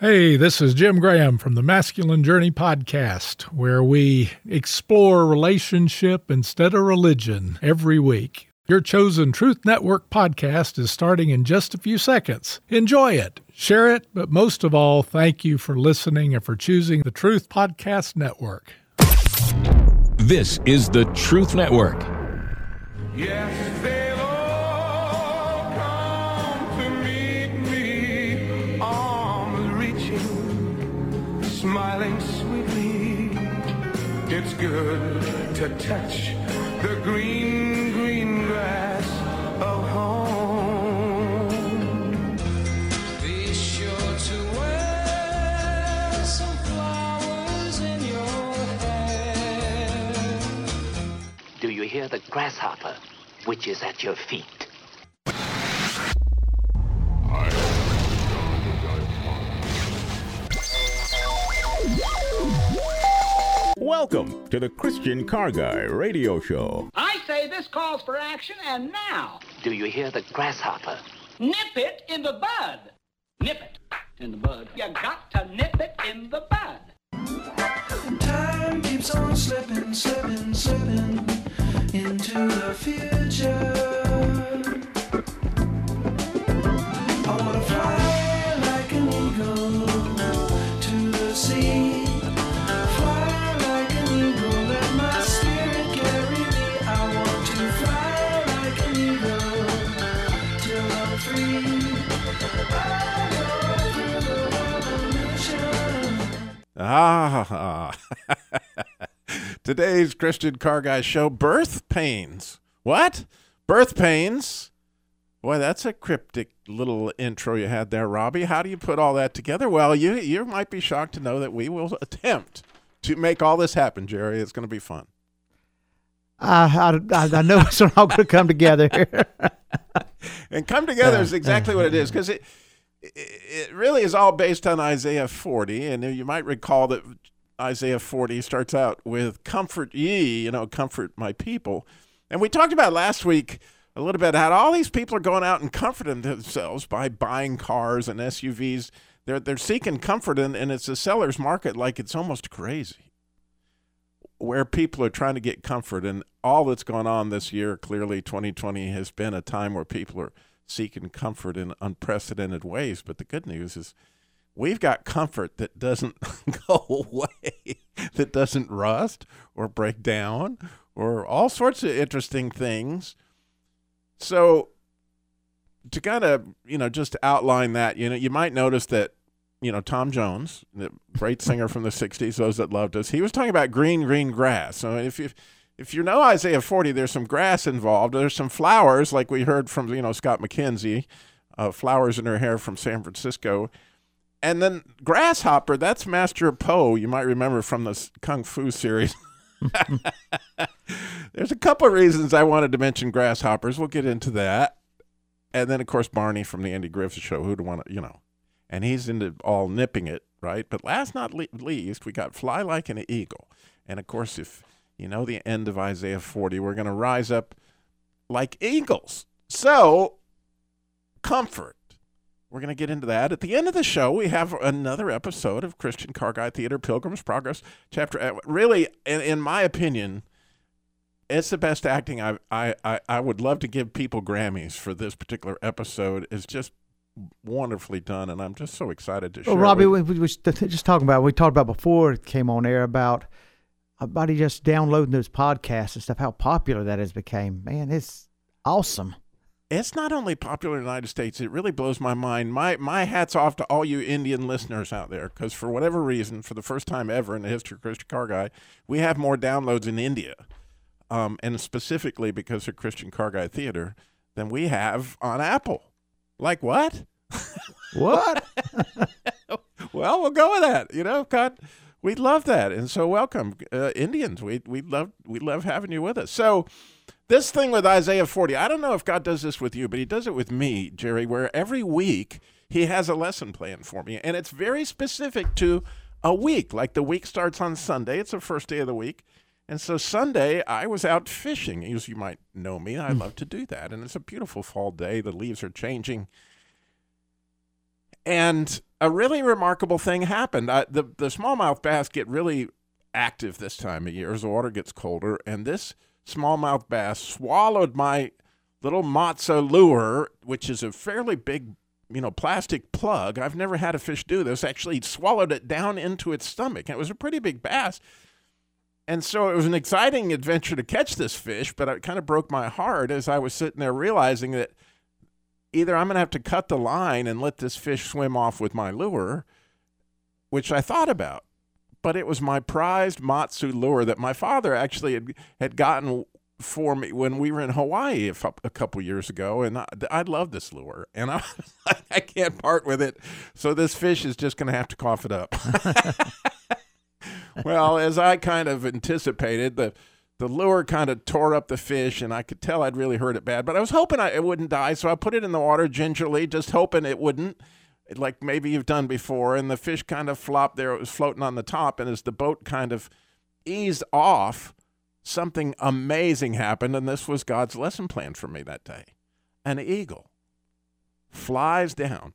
Hey, this is Jim Graham from the Masculine Journey Podcast, where we explore relationship instead of religion every week. Your chosen Truth Network podcast is starting in just a few seconds. Enjoy it, share it, but most of all, thank you for listening and for choosing the Truth Podcast Network. This is the Truth Network. Yes, smiling sweetly. It's good to touch the green, green grass of home. Be sure to wear some flowers in your hair. Do you hear the grasshopper, which is at your feet? Welcome to the Christian Car Guy Radio Show. I say this calls for action, and now, Do you hear the grasshopper? nip it in the bud. Nip it in the bud. You got to nip it in the bud. Time keeps on slipping, slipping, slipping into the future. Ah, today's Christian Car Guy show birth pains. What? Birth pains? Boy, that's a cryptic little intro you had there, Robby. How do you put all that together? Well, you you might be shocked to know that we will attempt to make all this happen, Jerry. It's going to be fun. I, I, I know it's all going to come together. And come together is exactly what it is because it, it really is all based on Isaiah 40, and you might recall that Isaiah 40 starts out with "Comfort ye," you know, comfort my people, and we talked about last week a little bit how all these people are going out and comforting themselves by buying cars and SUVs. They're they're seeking comfort, and, and it's a seller's market like it's almost crazy where people are trying to get comfort and all that's gone on this year clearly 2020 has been a time where people are seeking comfort in unprecedented ways but the good news is we've got comfort that doesn't go away that doesn't rust or break down or all sorts of interesting things so to kind of you know just outline that you know you might notice that you know Tom Jones, the great singer from the '60s, those that loved us, he was talking about green, green grass. So if you if you know Isaiah 40, there's some grass involved. There's some flowers, like we heard from you know Scott McKenzie, uh, flowers in her hair from San Francisco, and then grasshopper. That's Master Po. You might remember from the Kung Fu series. There's a couple of reasons I wanted to mention grasshoppers. We'll get into that. And then, of course, Barney from the Andy Griffith Show. Who'd want to, you know? And he's into all nipping it, right? But last not le- least, we got fly like an eagle. And of course, if you know the end of Isaiah 40, we're going to rise up like eagles. So, comfort. We're going to get into that. At the end of the show, we have another episode of Christian Car Guy Theater Pilgrim's Progress, chapter. uh, Really, in, in my opinion, it's the best acting I, I I I would love to give people Grammys for this particular episode. It's just wonderfully done, and I'm just so excited to share. Well, Robby, we, we was just talking about, we talked about before it came on air about about he just downloading those podcasts and stuff, how popular that has became. Man, it's awesome. it's not only popular in the United States, it really blows my mind. My my hats off to all you Indian listeners out there, because for whatever reason, for the first time ever in the history of Christian Car Guy, we have more downloads in India, um, and specifically because of Christian Car Guy Theater, than we have on Apple. Like what? What? well, we'll go with that. You know, God, we love that, and so welcome, uh, Indians. We we love we love having you with us. So, this thing with Isaiah forty, I don't know if God does this with you, but He does it with me, Jerry. Where every week He has a lesson plan for me, and it's very specific to a week. Like the week starts on Sunday; it's the first day of the week. And so Sunday, I was out fishing. As you might know me, I love to do that. And it's a beautiful fall day. The leaves are changing. And a really remarkable thing happened. I, the the smallmouth bass get really active this time of year as the water gets colder, and this smallmouth bass swallowed my little matzo lure, which is a fairly big, you know, plastic plug. I've never had a fish do this. Actually, swallowed it down into its stomach. It was a pretty big bass. And so it was an exciting adventure to catch this fish, but it kind of broke my heart as I was sitting there realizing that either I'm going to have to cut the line and let this fish swim off with my lure, which I thought about. But it was my prized Matsu lure that my father actually had, had gotten for me when we were in Hawaii a, a couple years ago, and I, I love this lure, and I I can't part with it. So this fish is just going to have to cough it up. well, as I kind of anticipated, the the lure kind of tore up the fish, and I could tell I'd really hurt it bad. But I was hoping I, it wouldn't die, so I put it in the water gingerly, just hoping it wouldn't, like maybe you've done before. And the fish kind of flopped there; it was floating on the top, and as the boat kind of eased off, something amazing happened, and this was God's lesson plan for me that day. An eagle flies down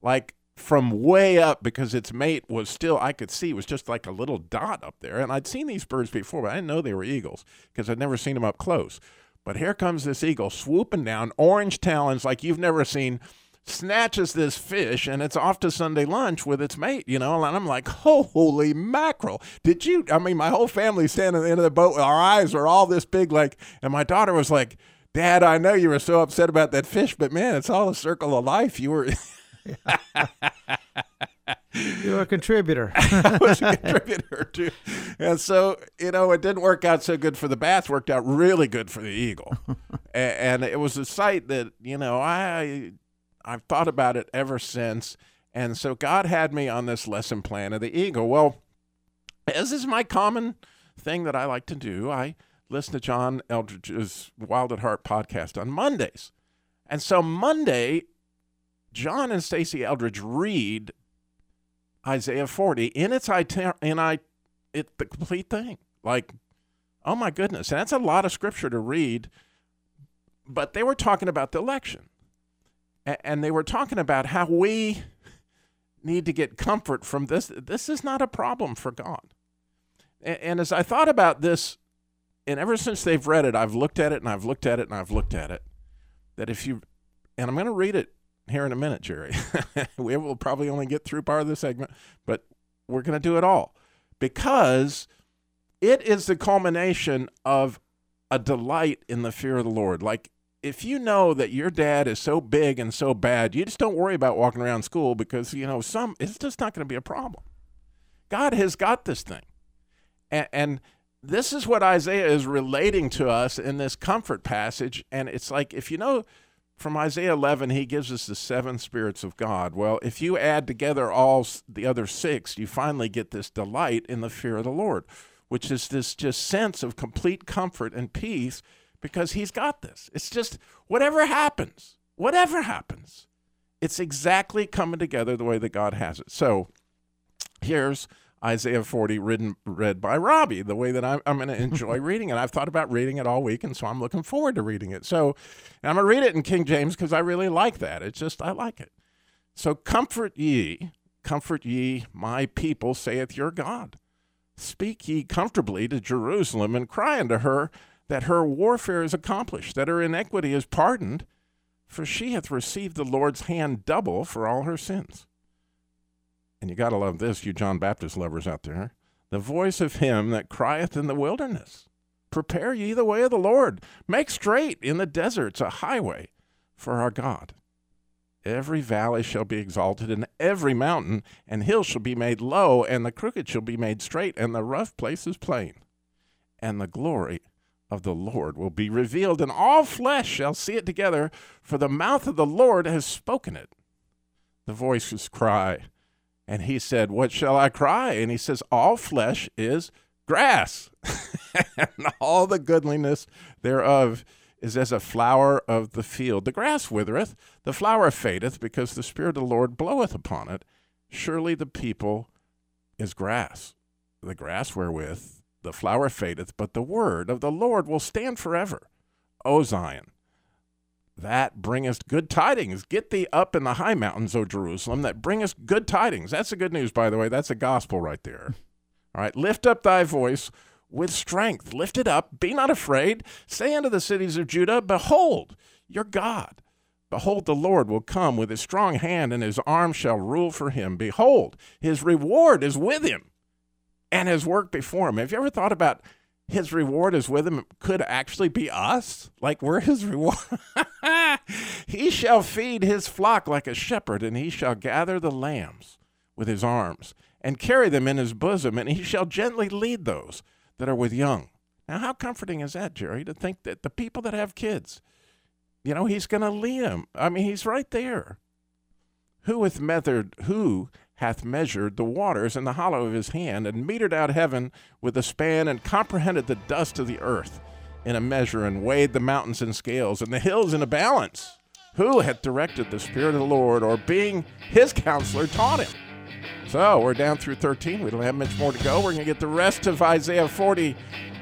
like from way up because its mate was still I could see was just like a little dot up there. And I'd seen these birds before but I didn't know they were eagles because I'd never seen them up close. But here comes this eagle swooping down orange talons like you've never seen snatches this fish and it's off to Sunday lunch with its mate you know? And I'm like holy mackerel. Did you I mean my whole family standing at the end of the boat. Our eyes were all this big like and my daughter was like dad I know you were so upset about that fish but man it's all a circle of life. You were You're a contributor. I was a contributor too. And so, you know, it didn't work out so good for the bats, worked out really good for the eagle. A- and it was a sight that, you know, I I've thought about it ever since. And so God had me on this lesson plan of the eagle. Well, as is my common thing that I like to do, I listen to John Eldredge's Wild at Heart podcast on Mondays. And so Monday, John and Stasi Eldredge read Isaiah 40 in its iter- in I it the complete thing. Like, oh my goodness, and that's a lot of scripture to read. But they were talking about the election, A- and they were talking about how we need to get comfort from this. This is not a problem for God. And as I thought about this, and ever since they've read it, I've looked at it and I've looked at it and I've looked at it. That if you, and I'm going to read it here in a minute, Jerry. we will probably only get through part of the segment, but we're going to do it all because it is the culmination of a delight in the fear of the Lord. Like, if you know that your dad is so big and so bad, you just don't worry about walking around school because, you know, some, it's just not going to be a problem. God has got this thing. And, and this is what Isaiah is relating to us in this comfort passage. And it's like, if you know, from Isaiah 11, he gives us the seven spirits of God. Well, if you add together all the other six, you finally get this delight in the fear of the Lord, which is this just sense of complete comfort and peace because he's got this. It's just whatever happens, whatever happens, it's exactly coming together the way that God has it. So here's Isaiah 40 written, read by Robby, the way that I'm, I'm going to enjoy reading it. I've thought about reading it all week, and so I'm looking forward to reading it. So and I'm going to read it in King James because I really like that. It's just, I like it. So comfort ye, comfort ye, my people, saith your God. Speak ye comfortably to Jerusalem and cry unto her that her warfare is accomplished, that her iniquity is pardoned, for she hath received the Lord's hand double for all her sins. And you got to love this, you John Baptist lovers out there. The voice of him that crieth in the wilderness. Prepare ye the way of the Lord. Make straight in the deserts a highway for our God. Every valley shall be exalted, and every mountain and hill shall be made low, and the crooked shall be made straight, and the rough places plain. And the glory of the Lord will be revealed, and all flesh shall see it together, for the mouth of the Lord has spoken it. The voices cry, and he said, What shall I cry? And he says, All flesh is grass, and all the goodliness thereof is as a flower of the field. The grass withereth, the flower fadeth, because the Spirit of the Lord bloweth upon it. Surely the people is grass, the grass wherewith the flower fadeth, but the word of the Lord will stand forever. O Zion, that bringest good tidings. Get thee up in the high mountains, O Jerusalem, that bringest good tidings. That's the good news, by the way. That's a gospel right there. All right, lift up thy voice with strength. Lift it up. Be not afraid. Say unto the cities of Judah, Behold, your God. Behold, the Lord will come with his strong hand, and his arm shall rule for him. Behold, his reward is with him, and his work before him. Have you ever thought about his reward is with him could actually be us? Like we're his reward. he shall feed his flock like a shepherd, and he shall gather the lambs with his arms and carry them in his bosom, and he shall gently lead those that are with young. Now, how comforting is that, Jerry, to think that the people that have kids, you know, he's going to lead them. I mean, he's right there. Who hath measured, who hath measured the waters in the hollow of his hand, and metered out heaven with a span, and comprehended the dust of the earth in a measure, and weighed the mountains in scales, and the hills in a balance? Who hath directed the Spirit of the Lord, or being his counselor taught him? So we're down through 13. We don't have much more to go. We're going to get the rest of Isaiah 40.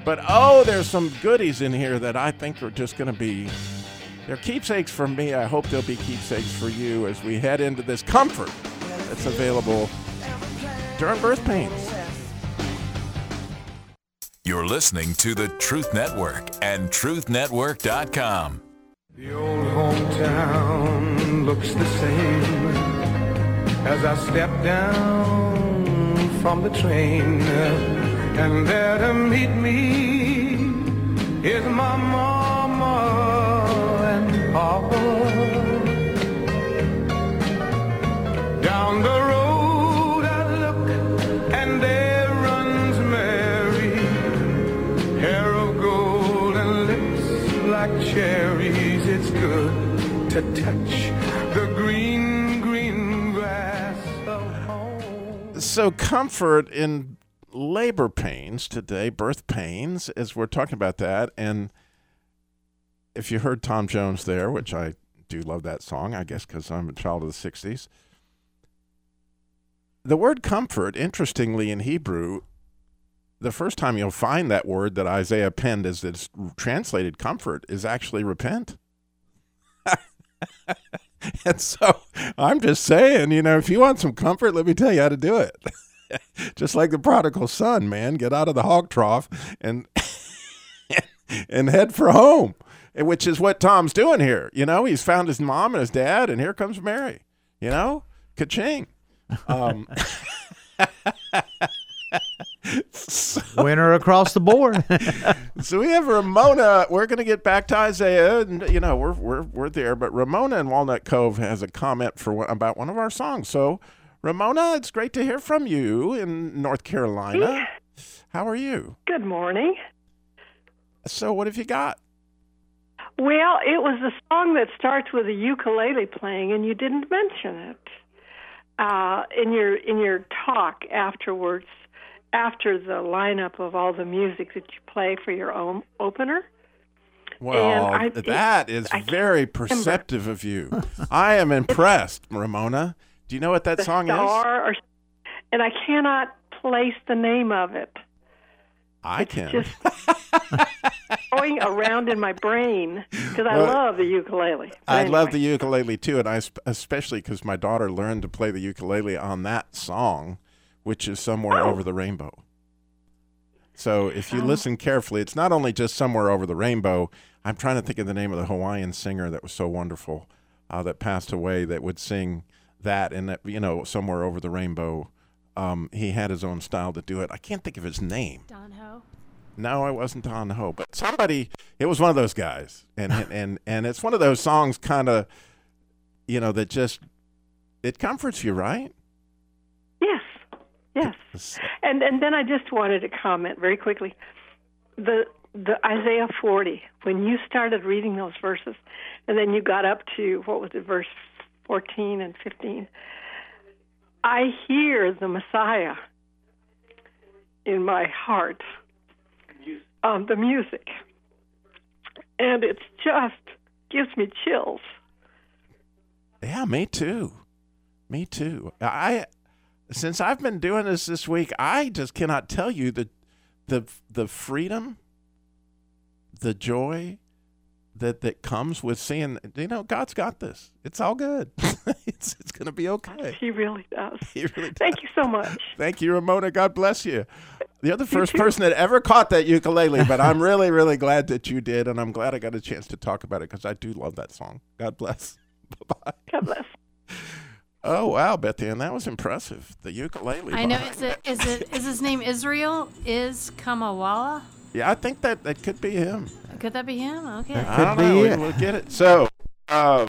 But oh, there's some goodies in here that I think are just going to be. They're keepsakes for me. I hope they'll be keepsakes for you as we head into this comfort that's available during birth pains. You're listening to the Truth Network and TruthNetwork.com. The old hometown looks the same as I step down from the train. And there to meet me is my mama and papa. To touch the green, green grass of home. So, comfort in labor pains today, birth pains, as we're talking about that. And if you heard Tom Jones there, which I do love that song, I guess because I'm a child of the 60s, the word comfort, interestingly, in Hebrew, the first time you'll find that word that Isaiah penned as it's translated comfort is actually repent. and so I'm just saying, you know, if you want some comfort, let me tell you how to do it. just like the prodigal son, man, get out of the hog trough and and head for home, which is what Tom's doing here. You know, he's found his mom and his dad, and here comes Mary. You know, ka-ching. Um, Winner across the board. so we have Ramona. We're going to get back to Isaiah, and you know we're we're we're there. But Ramona in Walnut Cove has a comment for about one of our songs. So, Ramona, it's great to hear from you in North Carolina. How are you? Good morning. So, what have you got? Well, it was a song that starts with a ukulele playing, and you didn't mention it uh, in your in your talk afterwards, after the lineup of all the music that you play for your own opener. Well, I- that is I very remember. perceptive of you. I am impressed, Ramona. Do you know what that the song is? or, and I cannot place the name of it. I It's can. just going around in my brain because I Well, love the ukulele. But I love the ukulele too, and I especially because my daughter learned to play the ukulele on that song, which is "Somewhere Oh. Over the Rainbow." So if you Oh. listen carefully, it's not only just "Somewhere Over the Rainbow." I'm trying to think of the name of the Hawaiian singer that was so wonderful, uh, that passed away, that would sing that and that you know "Somewhere Over the Rainbow." Um, he had his own style to do it. I can't think of his name. Don Ho. No, I wasn't Don Ho, but somebody. It was one of those guys, and and and, and it's one of those songs, kind of, you know, that just it comforts you, right? Yes, yes. And and then I just wanted to comment very quickly. The the Isaiah 40 when you started reading those verses and then you got up to what was it verse 14 and 15 I hear the Messiah in my heart um, the music and it's just gives me chills Yeah, me too. Me too. I since I've been doing this this week, I just cannot tell you the the the freedom, the joy, that that comes with seeing you know God's got this. It's all good. it's it's going to be okay. He really does. He really does. Thank you so much. Thank you, Ramona. God bless you. You're the first person that ever caught that ukulele, but I'm really, really glad that you did, and I'm glad I got a chance to talk about it because I do love that song. God bless. Bye bye. God bless. Oh wow, Beth Ann, that was impressive. The ukulele. I know. Is it? Is it? Is his name Israel? Is Kamawala? Yeah, I think that that could be him. Could that be him? Okay. I don't know. We- We'll get it. So, uh,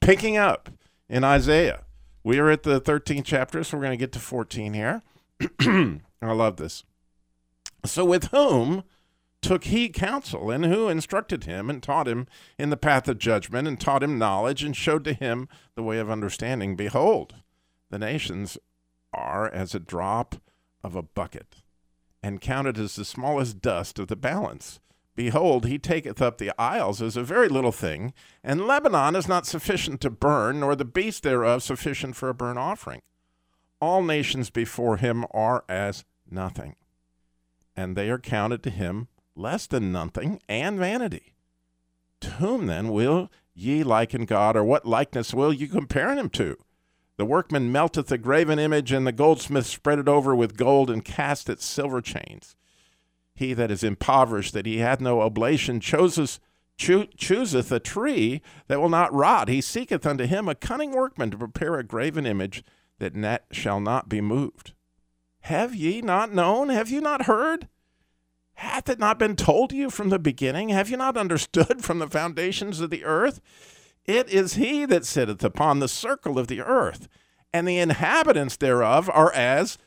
picking up in Isaiah, we are at the 13th chapter, so we're going to get to 14 here. I love this. So, with whom took he counsel, and who instructed him, and taught him in the path of judgment, and taught him knowledge, and showed to him the way of understanding? Behold, the nations are as a drop of a bucket, and counted as the smallest dust of the balance. Behold, he taketh up the isles as a very little thing, and Lebanon is not sufficient to burn, nor the beast thereof sufficient for a burnt offering. All nations before him are as nothing, and they are counted to him less than nothing and vanity. To whom then will ye liken God, or what likeness will you compare him to? The workman melteth the graven image, and the goldsmith spread it over with gold and cast its silver chains. He that is impoverished, that he hath no oblation, chooses, choo- chooseth a tree that will not rot. He seeketh unto him a cunning workman to prepare a graven image that net shall not be moved. Have ye not known? Have you not heard? Hath it not been told you from the beginning? Have you not understood from the foundations of the earth? It is he that sitteth upon the circle of the earth, and the inhabitants thereof are as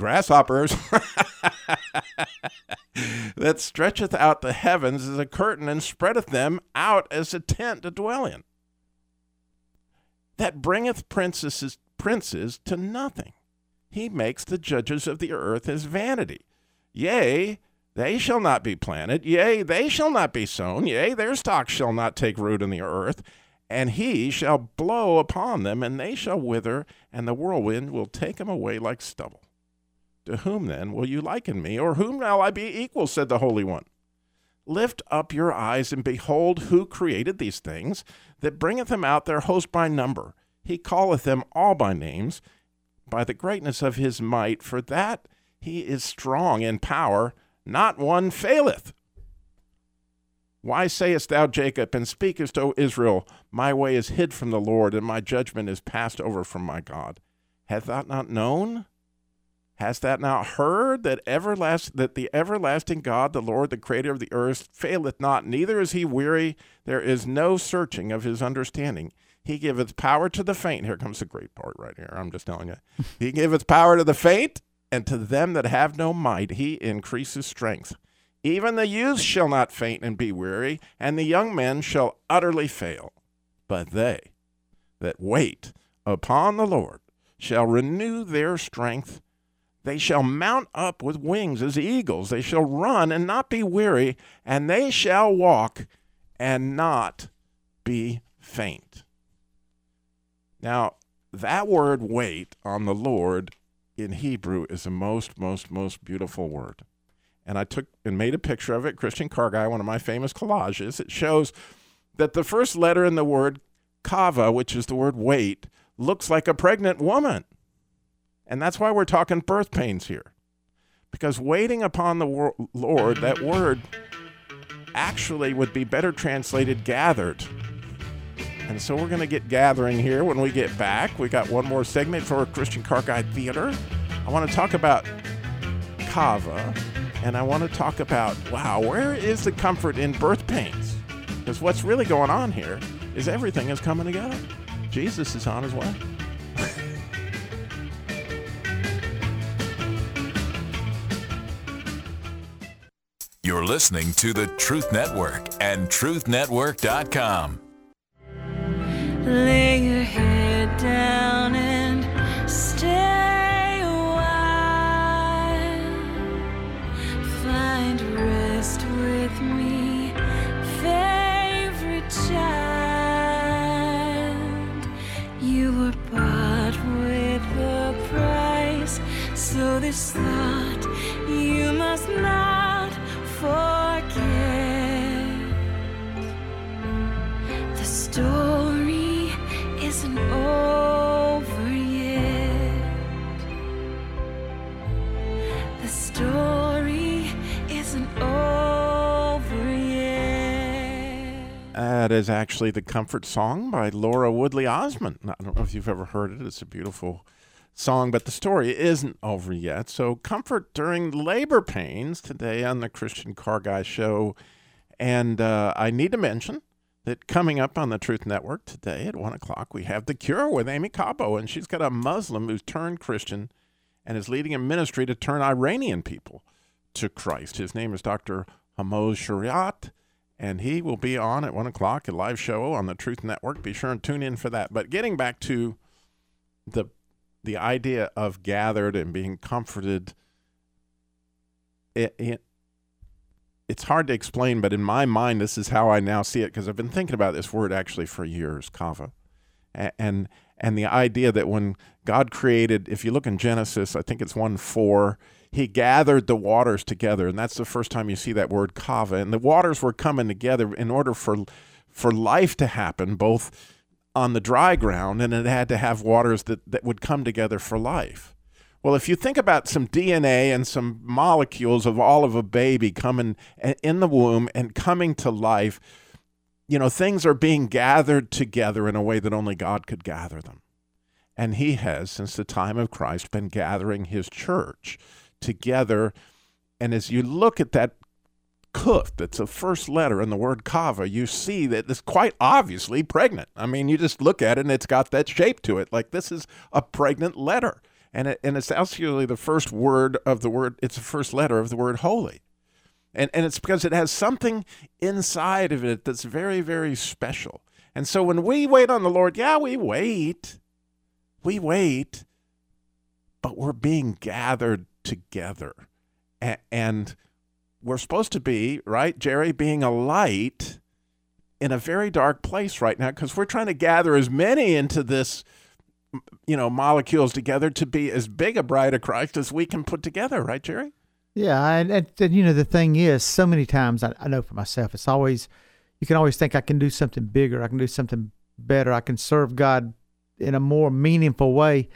grasshoppers that stretcheth out the heavens as a curtain and spreadeth them out as a tent to dwell in that bringeth princesses princes to nothing he makes the judges of the earth as vanity yea they shall not be planted yea they shall not be sown yea their stock shall not take root in the earth and he shall blow upon them and they shall wither and the whirlwind will take them away like stubble to whom then will you liken me, or whom shall I be equal? said the Holy One. Lift up your eyes and behold who created these things, that bringeth them out their host by number. He calleth them all by names, by the greatness of his might, for that he is strong in power, not one faileth. Why sayest thou, Jacob, and speakest, O Israel, My way is hid from the Lord, and my judgment is passed over from my God? Hath thou not known? Hast thou not heard that everlast that the everlasting God, the Lord, the creator of the earth, faileth not, neither is he weary, there is no searching of his understanding. He giveth power to the faint. Here comes the great part right here. I'm just telling you. he giveth power to the faint, and to them that have no might he increases strength. Even the youth shall not faint and be weary, and the young men shall utterly fail. But they that wait upon the Lord shall renew their strength. They shall mount up with wings as eagles. They shall run and not be weary, and they shall walk and not be faint. Now, that word wait on the Lord in Hebrew is a most, most, most beautiful word. And I took and made a picture of it. Christian Carguy, one of my famous collages, it shows that the first letter in the word kava, which is the word wait, looks like a pregnant woman. And that's why we're talking birth pains here. Because waiting upon the wor- Lord, that word actually would be better translated gathered. And so we're going to get gathering here when we get back. We got one more segment for Christian Car Guy Theater. I want to talk about kava, and I want to talk about wow, where is the comfort in birth pains? Because what's really going on here is everything is coming together. Jesus is on his way. You're listening to the Truth Network and TruthNetwork.com. Lay your head down and stay a. Find rest with me, favorite child. You were bought with a price, so this thought you must not forget. That is actually the comfort song by Laura Woodley Osman. I don't know if you've ever heard it. It's a beautiful song, but the story isn't over yet. So, comfort during labor pains today on the Christian Car Guy Show. And uh, I need to mention that coming up on the Truth Network today at 1 o'clock, we have The Cure with Amy Cabo. And she's got a Muslim who's turned Christian and is leading a ministry to turn Iranian people to Christ. His name is Dr. Hormoz Shariat and he will be on at one o'clock, a live show on the Truth Network. Be sure and tune in for that. But getting back to the the idea of gathered and being comforted, it, it it's hard to explain, but in my mind, this is how I now see it because I've been thinking about this word actually for years, kava, A- and and the idea that when God created, if you look in Genesis, I think it's one four, He gathered the waters together, and that's the first time you see that word kava, and the waters were coming together in order for for life to happen, both on the dry ground, and it had to have waters that, that would come together for life. Well, if you think about some DNA and some molecules of all of a baby coming in the womb and coming to life, you know, things are being gathered together in a way that only God could gather them. And He has, since the time of Christ, been gathering His church together. And as you look at that kuf, that's the first letter in the word kava, you see that it's quite obviously pregnant. I mean, you just look at it and it's got that shape to it. Like this is a pregnant letter. And, it, and it's actually the first word of the word, it's the first letter of the word holy. And, and it's because it has something inside of it that's very, very special. And so when we wait on the Lord, yeah, we wait. We wait, but we're being gathered together. A- and we're supposed to be, right, Jerry, being a light in a very dark place right now because we're trying to gather as many into this, you know, molecules together to be as big a bride of Christ as we can put together, right, Jerry? Yeah, and, and, and you know the thing is, so many times I, I know for myself, it's always you can always think I can do something bigger, I can do something better, I can serve God in a more meaningful way.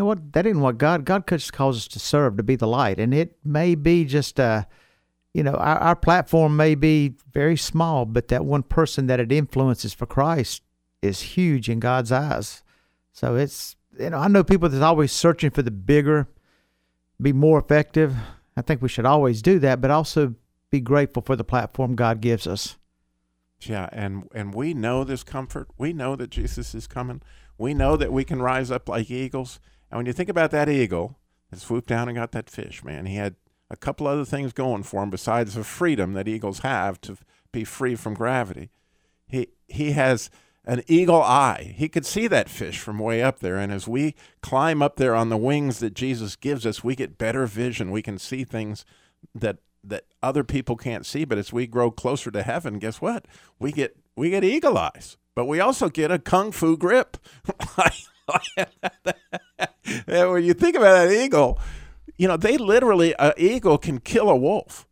Know what? That isn't what God God just calls us to serve, to be the light, and it may be just uh, you know, our, our platform may be very small, but that one person that it influences for Christ is huge in God's eyes. So it's you know I know people that's always searching for the bigger, be more effective. I think we should always do that, but also be grateful for the platform God gives us. Yeah, and and we know this comfort. We know that Jesus is coming. We know that we can rise up like eagles. And when you think about that eagle that swooped down and got that fish, man, he had a couple other things going for him besides the freedom that eagles have to be free from gravity. He he has an eagle eye. He could see that fish from way up there. And as we climb up there on the wings that Jesus gives us, we get better vision. We can see things that that other people can't see. But as we grow closer to heaven, guess what? We get we get eagle eyes. But we also get a kung fu grip. and when you think about that eagle, you know, they literally an eagle can kill a wolf.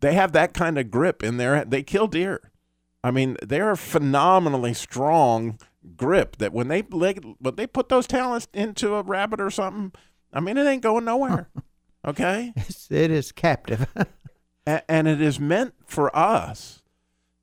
They have that kind of grip in there. They kill deer. I mean, they're a phenomenally strong grip that when they leg- when they put those talents into a rabbit or something, I mean, it ain't going nowhere. Okay, It's, it is captive. And it is meant for us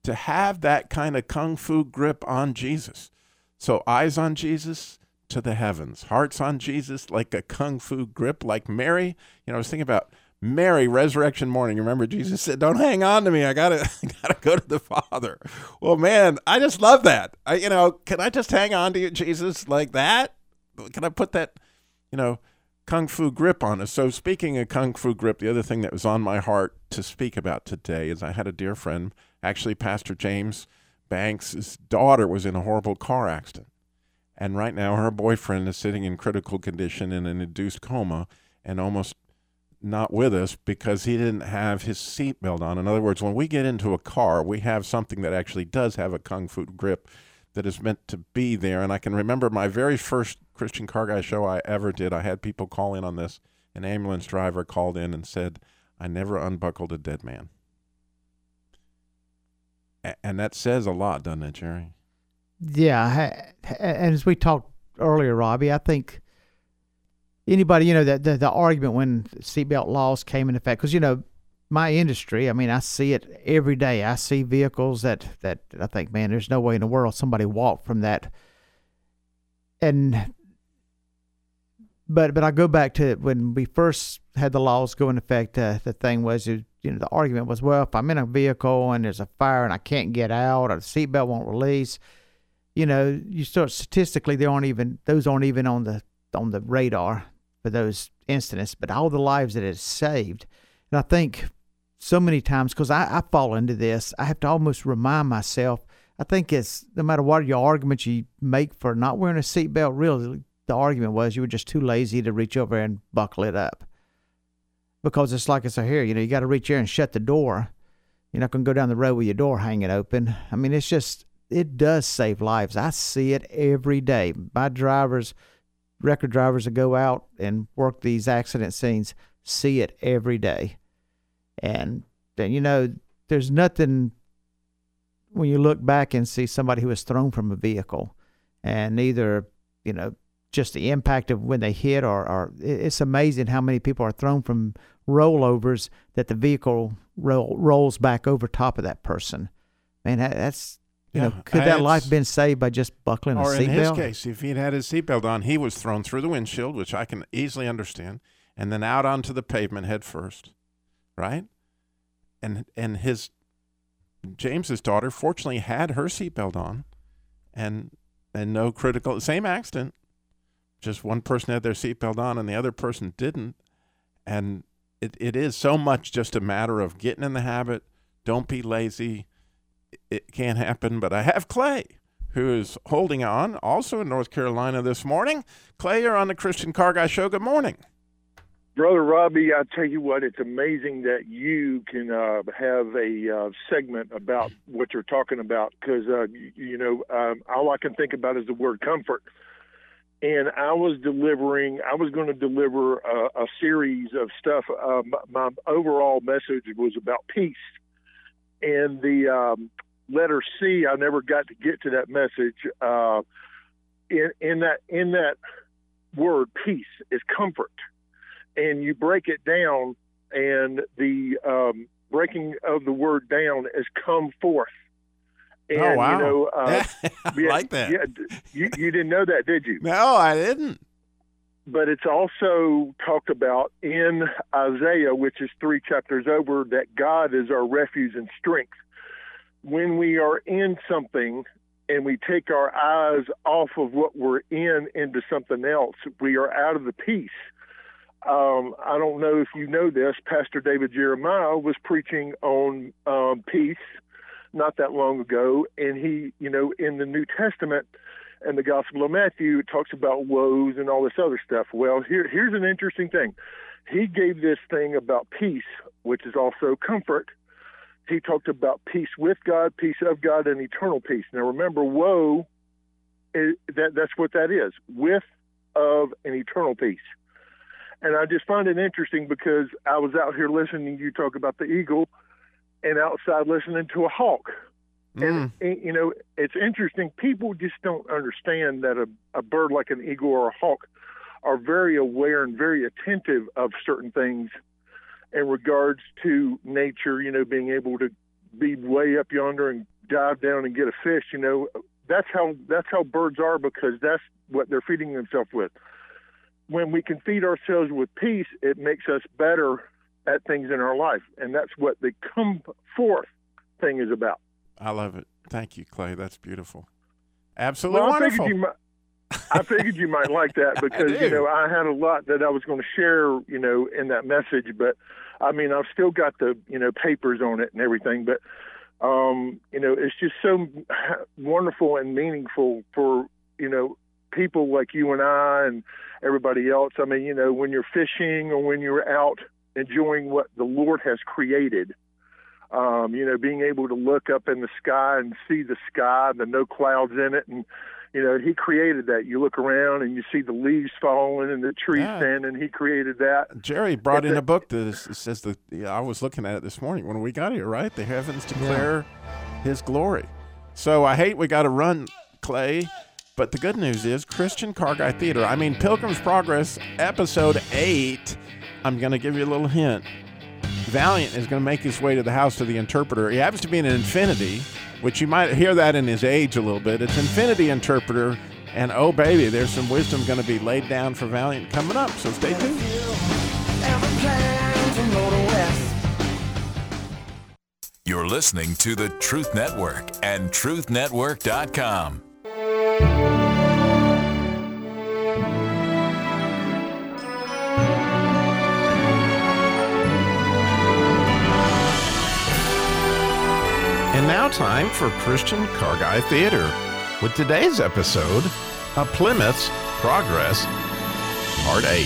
to have that kind of kung fu grip on Jesus. So eyes on Jesus to the heavens, hearts on Jesus like a kung fu grip, like Mary. You know, I was thinking about Mary, resurrection morning. Remember, Jesus said, "Don't hang on to me. I gotta, I gotta go to the Father." Well, man, I just love that. I, you know, can I just hang on to you, Jesus, like that? Can I put that, you know, kung fu grip on us? So, speaking of kung fu grip, the other thing that was on my heart to speak about today is I had a dear friend, actually, Pastor James Banks' daughter was in a horrible car accident. And right now, her boyfriend is sitting in critical condition in an induced coma and almost not with us because he didn't have his seatbelt on. In other words, when we get into a car, we have something that actually does have a kung fu grip that is meant to be there. And I can remember my very first Christian car guy show I ever did. I had people call in on this. An ambulance driver called in and said, I never unbuckled a dead man. A- And that says a lot, doesn't it, Jerry? Yeah, and as we talked earlier, Robby, I think anybody, you know, the the, the argument when seatbelt laws came into effect, because you know, my industry, I mean, I see it every day. I see vehicles that that I think, man, there's no way in the world somebody walked from that. And but but I go back to when we first had the laws go into effect. Uh, the thing was, you know, the argument was, well, if I'm in a vehicle and there's a fire and I can't get out, or the seatbelt won't release, you know, you start statistically, they aren't even those aren't even on the on the radar for those incidents. But all the lives that it saved, and I think so many times because I, I fall into this, I have to almost remind myself. I think it's no matter what your argument you make for not wearing a seatbelt, really the argument was you were just too lazy to reach over and buckle it up. Because it's like it's a here, you know, you got to reach here and shut the door. You're not going to go down the road with your door hanging open. I mean, it's just, it does save lives. I see it every day. My drivers, record drivers that go out and work these accident scenes, see it every day. And then, you know, there's nothing when you look back and see somebody who was thrown from a vehicle and either, you know, just the impact of when they hit or, or it's amazing how many people are thrown from rollovers that the vehicle roll, rolls back over top of that person. Man, that's you know, could I- that life been saved by just buckling a seatbelt? Or in his seatbelt? case, if he'd had his seatbelt on, he was thrown through the windshield, which I can easily understand, and then out onto the pavement head first, right? And and his James's daughter fortunately had her seatbelt on, and and no critical same accident. Just one person had their seatbelt on and the other person didn't, and it, it is so much just a matter of getting in the habit. Don't be lazy. It- can't happen. But I have Clay who is holding on, also in North Carolina this morning. Clay, you're on the Christian Car Guy Show. Good morning. Brother Robby, I tell you what, it's amazing that you can uh, have a uh, segment about what you're talking about because, uh, you, you know, um, all I can think about is the word comfort. And I was delivering, I was going to deliver a, a series of stuff. Uh, my, my overall message was about peace. And the um, letter C, I never got to get to that message. Uh, in, in that in that word, peace is comfort and you break it down, and the um, breaking of the word down is come forth. And, Oh, wow. You know, uh, I yeah, like that. Yeah, you, you didn't know that, did you? No, I didn't. But it's also talked about in Isaiah, which is three chapters over, that God is our refuge and strength. When we are in something and we take our eyes off of what we're in into something else, we are out of the peace. Um, I don't know if you know this. Pastor David Jeremiah was preaching on um, peace not that long ago, and he, you know, in the New Testament and the Gospel of Matthew, talks about woes and all this other stuff. Well, here, here's an interesting thing. He gave this thing about peace, which is also comfort. He talked about peace with God, peace of God, and eternal peace. Now, remember, woe, that that's what that is with, of, an eternal peace. And I just find it interesting because I was out here listening you talk about the eagle and outside listening to a hawk. And, mm. and, you know, it's interesting. People just don't understand that a, a bird like an eagle or a hawk are very aware and very attentive of certain things in regards to nature, you know, being able to be way up yonder and dive down and get a fish, you know. That's how that's how birds are because that's what they're feeding themselves with. When we can feed ourselves with peace, it makes us better at things in our life. And that's what the come forth thing is about. I love it. Thank you, Clay. That's beautiful. Absolutely well, I wonderful. figured might. I figured you might like that because you know I had a lot that I was going to share, you know, in that message. But I mean, I've still got the you know papers on it and everything. But um, you know, it's just so wonderful and meaningful for you know people like you and I and everybody else. I mean, you know, when you're fishing or when you're out enjoying what the Lord has created. Um, you know, being able to look up in the sky and see the sky, and the no clouds in it, and you know, he created that. You look around and you see the leaves falling and the trees Yeah. standing. He created that. Jerry brought It's in a- a book that is, it says that yeah, I was looking at it this morning when we got here. Right, the heavens declare His glory. So I hate we got to run, Clay, But the good news is Christian Car Guy Theater. I mean, Pilgrim's Progress, episode eight. I'm going to give you a little hint. Valiant is going to make his way to the house of the interpreter. He happens to be an Infiniti, which you might hear that in his age a little bit. It's Infiniti Interpreter. And oh, baby, there's some wisdom going to be laid down for Valiant coming up. So stay tuned. You're listening to the Truth Network and TruthNetwork.com. now, time for Christian Car Guy Theater with today's episode A Plymouth's Progress, Part 8.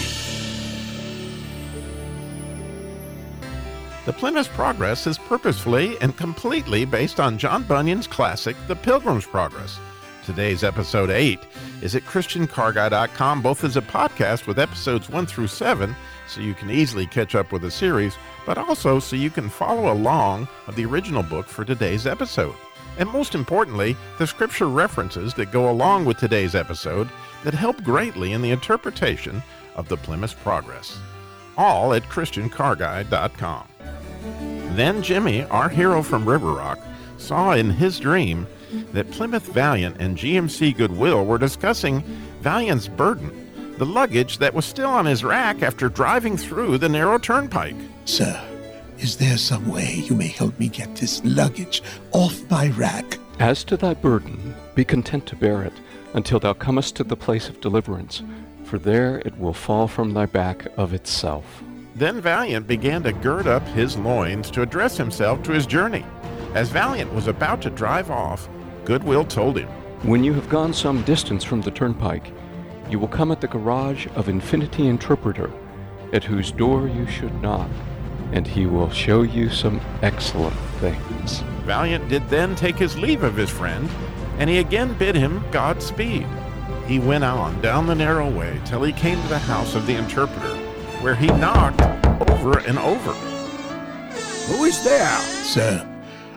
The Plymouth Progress is purposefully and completely based on John Bunyan's classic, The Pilgrim's Progress. Today's episode 8 is at ChristianCarGuy.com, both as a podcast with episodes 1 through 7, so you can easily catch up with the series, but also so you can follow along of the original book for today's episode. And most importantly, the scripture references that go along with today's episode that help greatly in the interpretation of the Plymouth Progress. All at ChristianCarGuy.com. Then Jimmy, our hero from River Rock, saw in his dream that Plymouth Valiant and GMC Goodwill were discussing Valiant's burden, the luggage that was still on his rack after driving through the narrow turnpike. Sir, is there some way you may help me get this luggage off my rack? As to thy burden, be content to bear it until thou comest to the place of deliverance, for there it will fall from thy back of itself. Then Valiant began to gird up his loins to address himself to his journey. As Valiant was about to drive off, Goodwill told him, When you have gone some distance from the turnpike, you will come at the garage of Infiniti Interpreter, at whose door you should knock, and he will show you some excellent things. Valiant did then take his leave of his friend, and he again bid him Godspeed. He went on down the narrow way till he came to the house of the interpreter, where he knocked over and over. Who is there? Sir,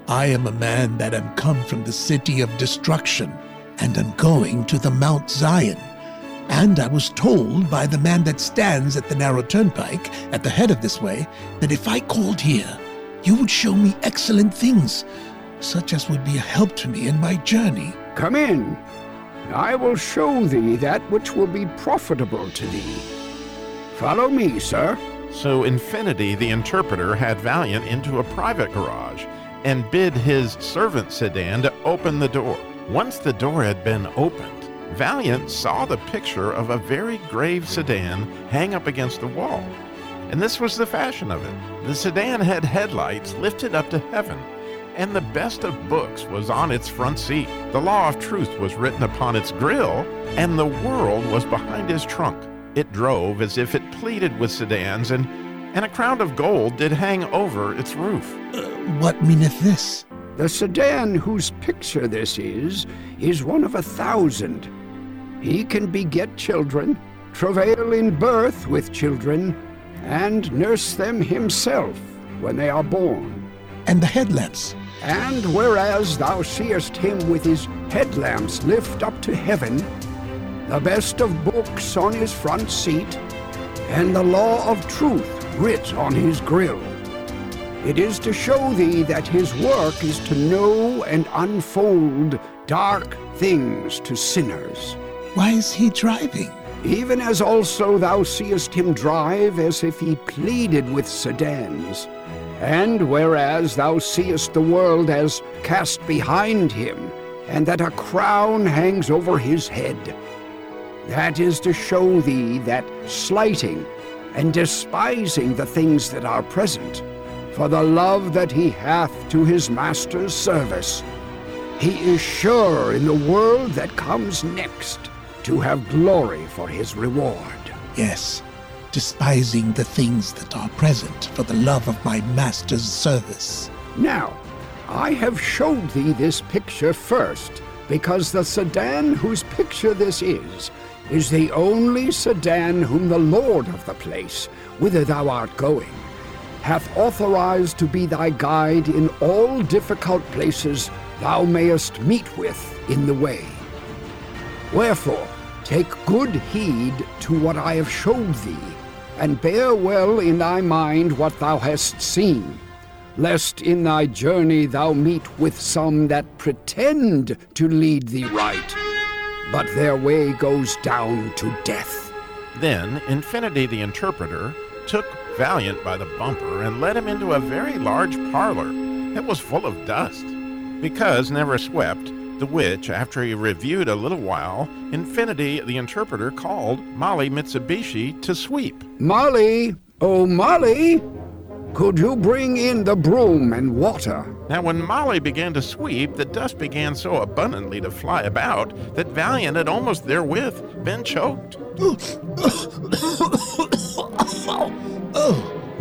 I am a man that am come from the city of destruction, and am going to the Mount Zion. And I was told by the man that stands at the narrow turnpike at the head of this way that if I called here, you would show me excellent things, such as would be a help to me in my journey. Come in. I will show thee that which will be profitable to thee. Follow me, sir. So Infiniti, the interpreter, had Valiant into a private garage and bid his servant sedan to open the door. Once the door had been opened, Valiant saw the picture of a very grave sedan hang up against the wall. And this was the fashion of it. The sedan had headlights lifted up to heaven, and the best of books was on its front seat. The law of truth was written upon its grill, and the world was behind his trunk. It drove as if it pleaded with sedans, and, and a crown of gold did hang over its roof. Uh, what meaneth this? The sedan whose picture this is, is one of a thousand. He can beget children, travail in birth with children, and nurse them himself when they are born. And the headlamps? And whereas thou seest him with his headlamps lift up to heaven, the best of books on his front seat, and the law of truth writ on his grill. It is to show thee that his work is to know and unfold dark things to sinners. Why is he driving? Even as also thou seest him drive as if he pleaded with sedans. And whereas thou seest the world as cast behind him, and that a crown hangs over his head. That is to show thee that slighting and despising the things that are present, for the love that he hath to his master's service, he is sure in the world that comes next to have glory for his reward. Yes, despising the things that are present for the love of my master's service. Now, I have showed thee this picture first, because the sedan whose picture this is, is the only sedan whom the lord of the place, whither thou art going, hath authorized to be thy guide in all difficult places thou mayest meet with in the way. Wherefore, take good heed to what I have showed thee, and bear well in thy mind what thou hast seen, lest in thy journey thou meet with some that pretend to lead thee right, but their way goes down to death. Then Infiniti the Interpreter took Valiant by the bumper and led him into a very large parlor that was full of dust. Because never swept, the which, after he reviewed a little while, Infiniti the Interpreter called Molly Mitsubishi to sweep. Molly, oh Molly, could you bring in the broom and water? Now, when Molly began to sweep, the dust began so abundantly to fly about that Valiant had almost therewith been choked.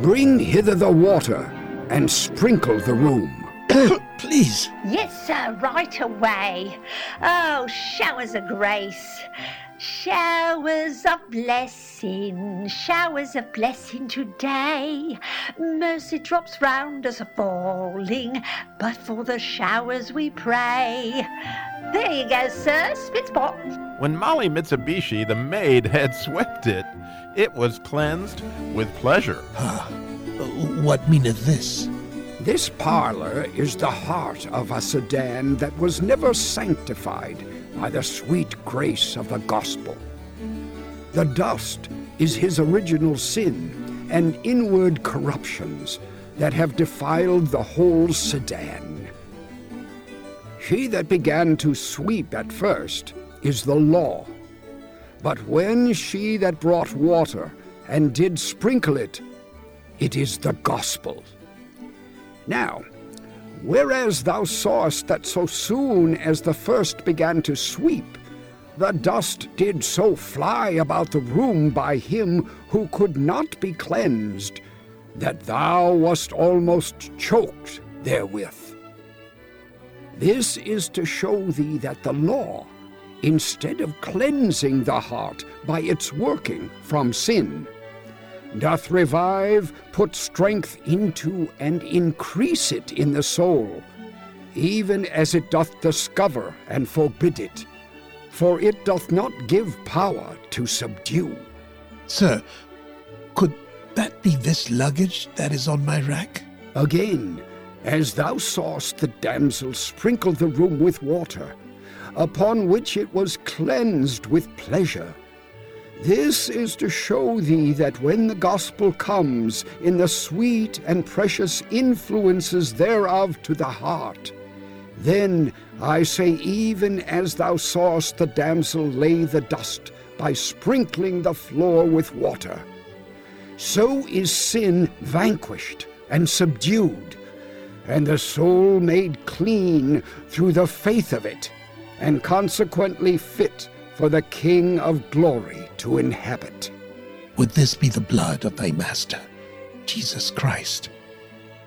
Bring hither the water and sprinkle the room. Please. Yes, sir, right away. Oh, showers of grace. Showers of blessing, showers of blessing today. Mercy drops round us a falling, but for the showers we pray. There you go, sir, spit spot. When Molly Mitsubishi, the maid, had swept it, it was cleansed with pleasure. What meaneth this? This parlor is the heart of a sedan that was never sanctified by the sweet grace of the gospel. The dust is his original sin and inward corruptions that have defiled the whole sedan. She that began to sweep at first is the law. But when she that brought water and did sprinkle it, it is the gospel. Now, whereas thou sawest that so soon as the first began to sweep, the dust did so fly about the room by him who could not be cleansed, that thou wast almost choked therewith. This is to show thee that the law, instead of cleansing the heart by its working from sin, doth revive, put strength into, and increase it in the soul, even as it doth discover and forbid it. For it doth not give power to subdue. Sir, could that be this luggage that is on my rack? Again, as thou sawest the damsel sprinkle the room with water, upon which it was cleansed with pleasure. This is to show thee that when the gospel comes in the sweet and precious influences thereof to the heart, then I say, even as thou sawest the damsel lay the dust by sprinkling the floor with water, so is sin vanquished and subdued, and the soul made clean through the faith of it, and consequently fit for the King of glory to inhabit. Would this be the blood of thy Master, Jesus Christ,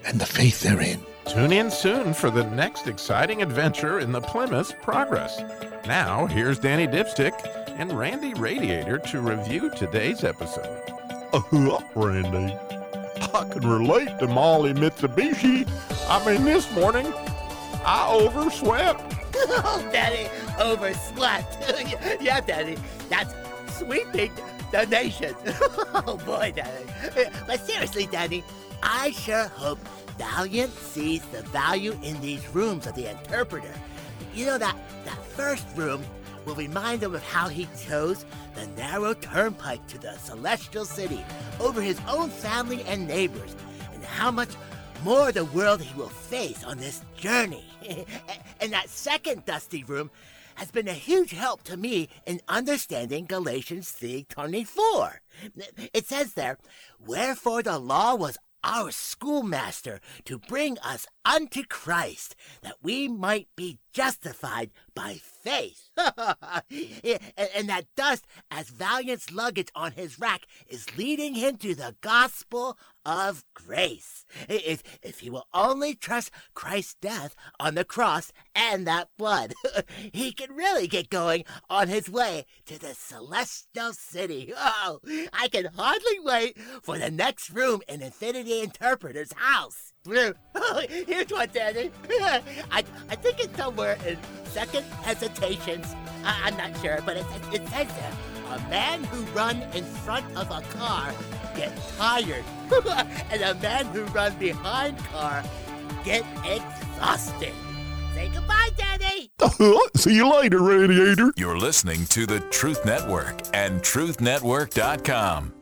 and the faith therein? Tune in soon for the next exciting adventure in the Plymouth Progress. Now, here's Danny Dipstick and Randy Radiator to review today's episode. Uh, Randy, I can relate to Molly Mitsubishi. I mean, this morning, I overswept. Oh, Danny, overslept. yeah, Danny, that's sweeping the nation. oh, boy, Danny. But seriously, Danny, I sure hope Valiant sees the value in these rooms of the interpreter. You know, that, that first room will remind him of how he chose the narrow turnpike to the celestial city over his own family and neighbors, and how much more the world he will face on this journey. and that second dusty room has been a huge help to me in understanding Galatians 3:24. It says there, "Wherefore the law was our schoolmaster to bring us unto Christ, that we might be justified by faith. and that dust, as Valiant's luggage on his rack, is leading him to the gospel of grace. If, if he will only trust Christ's death on the cross and that blood, he can really get going on his way to the celestial city. Oh, I can hardly wait for the next room in Infiniti Interpreter's house. Here's one, Danny. I, I think it's somewhere in Second Hesitations I, I'm not sure, but it, it, it says there, a man who run in front of a car get tired, and a man who run behind car get exhausted. Say goodbye, Danny. See you later, Radiator. You're listening to the Truth Network and TruthNetwork.com.